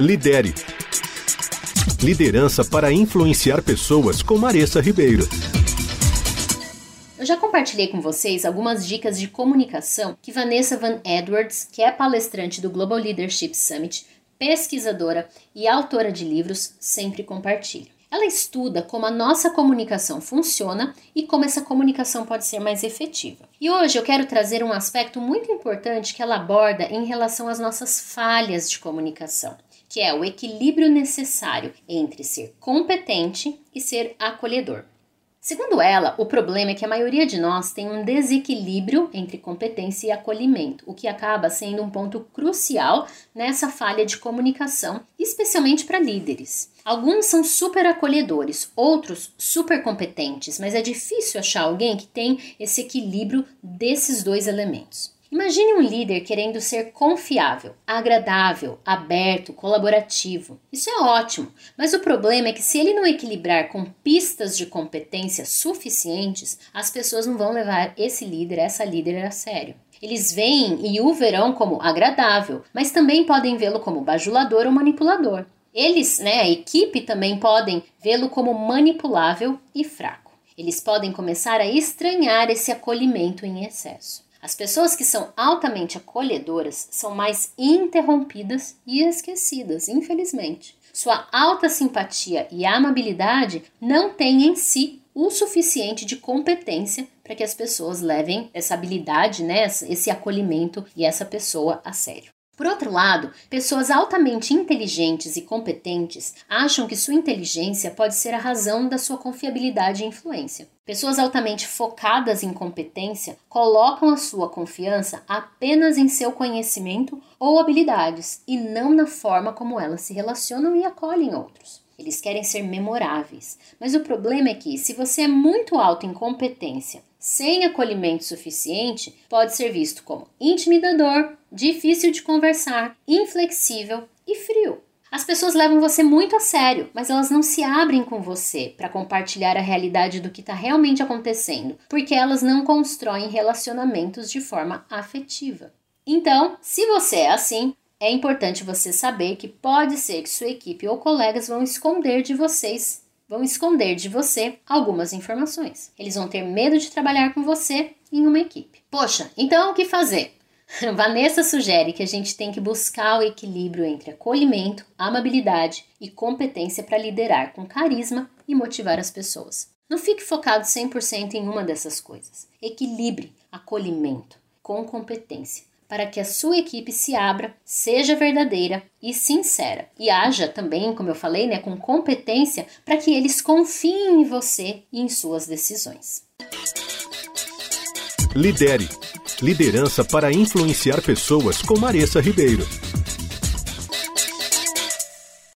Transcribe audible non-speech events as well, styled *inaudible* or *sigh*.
Lidere. Liderança para influenciar pessoas com Maressa Ribeiro. Eu já compartilhei com vocês algumas dicas de comunicação que Vanessa Van Edwards, que é palestrante do Global Leadership Summit, pesquisadora e autora de livros, sempre compartilha. Ela estuda como a nossa comunicação funciona e como essa comunicação pode ser mais efetiva. E hoje eu quero trazer um aspecto muito importante que ela aborda em relação às nossas falhas de comunicação, que é o equilíbrio necessário entre ser competente e ser acolhedor. Segundo ela, o problema é que a maioria de nós tem um desequilíbrio entre competência e acolhimento, o que acaba sendo um ponto crucial nessa falha de comunicação, especialmente para líderes. Alguns são super acolhedores, outros super competentes, mas é difícil achar alguém que tem esse equilíbrio desses dois elementos. Imagine um líder querendo ser confiável, agradável, aberto, colaborativo. Isso é ótimo, mas o problema é que se ele não equilibrar com pistas de competência suficientes, as pessoas não vão levar esse líder, essa líder a sério. Eles veem e o verão como agradável, mas também podem vê-lo como bajulador ou manipulador. Eles, né, a equipe também podem vê-lo como manipulável e fraco. Eles podem começar a estranhar esse acolhimento em excesso. As pessoas que são altamente acolhedoras são mais interrompidas e esquecidas, infelizmente. Sua alta simpatia e amabilidade não têm em si o suficiente de competência para que as pessoas levem essa habilidade, né, esse acolhimento e essa pessoa a sério. Por outro lado, pessoas altamente inteligentes e competentes acham que sua inteligência pode ser a razão da sua confiabilidade e influência. Pessoas altamente focadas em competência colocam a sua confiança apenas em seu conhecimento ou habilidades e não na forma como elas se relacionam e acolhem outros. Eles querem ser memoráveis. Mas o problema é que, se você é muito alto em competência, sem acolhimento suficiente, pode ser visto como intimidador, difícil de conversar, inflexível e frio. As pessoas levam você muito a sério, mas elas não se abrem com você para compartilhar a realidade do que está realmente acontecendo, porque elas não constroem relacionamentos de forma afetiva. Então, se você é assim, é importante você saber que pode ser que sua equipe ou colegas vão esconder de vocês, vão esconder de você algumas informações. Eles vão ter medo de trabalhar com você em uma equipe. Poxa, então o que fazer? *laughs* Vanessa sugere que a gente tem que buscar o equilíbrio entre acolhimento, amabilidade e competência para liderar com carisma e motivar as pessoas. Não fique focado 100% em uma dessas coisas. Equilibre acolhimento com competência para que a sua equipe se abra, seja verdadeira e sincera. E haja também, como eu falei, né, com competência para que eles confiem em você e em suas decisões. Lidere. Liderança para influenciar pessoas com Maressa Ribeiro.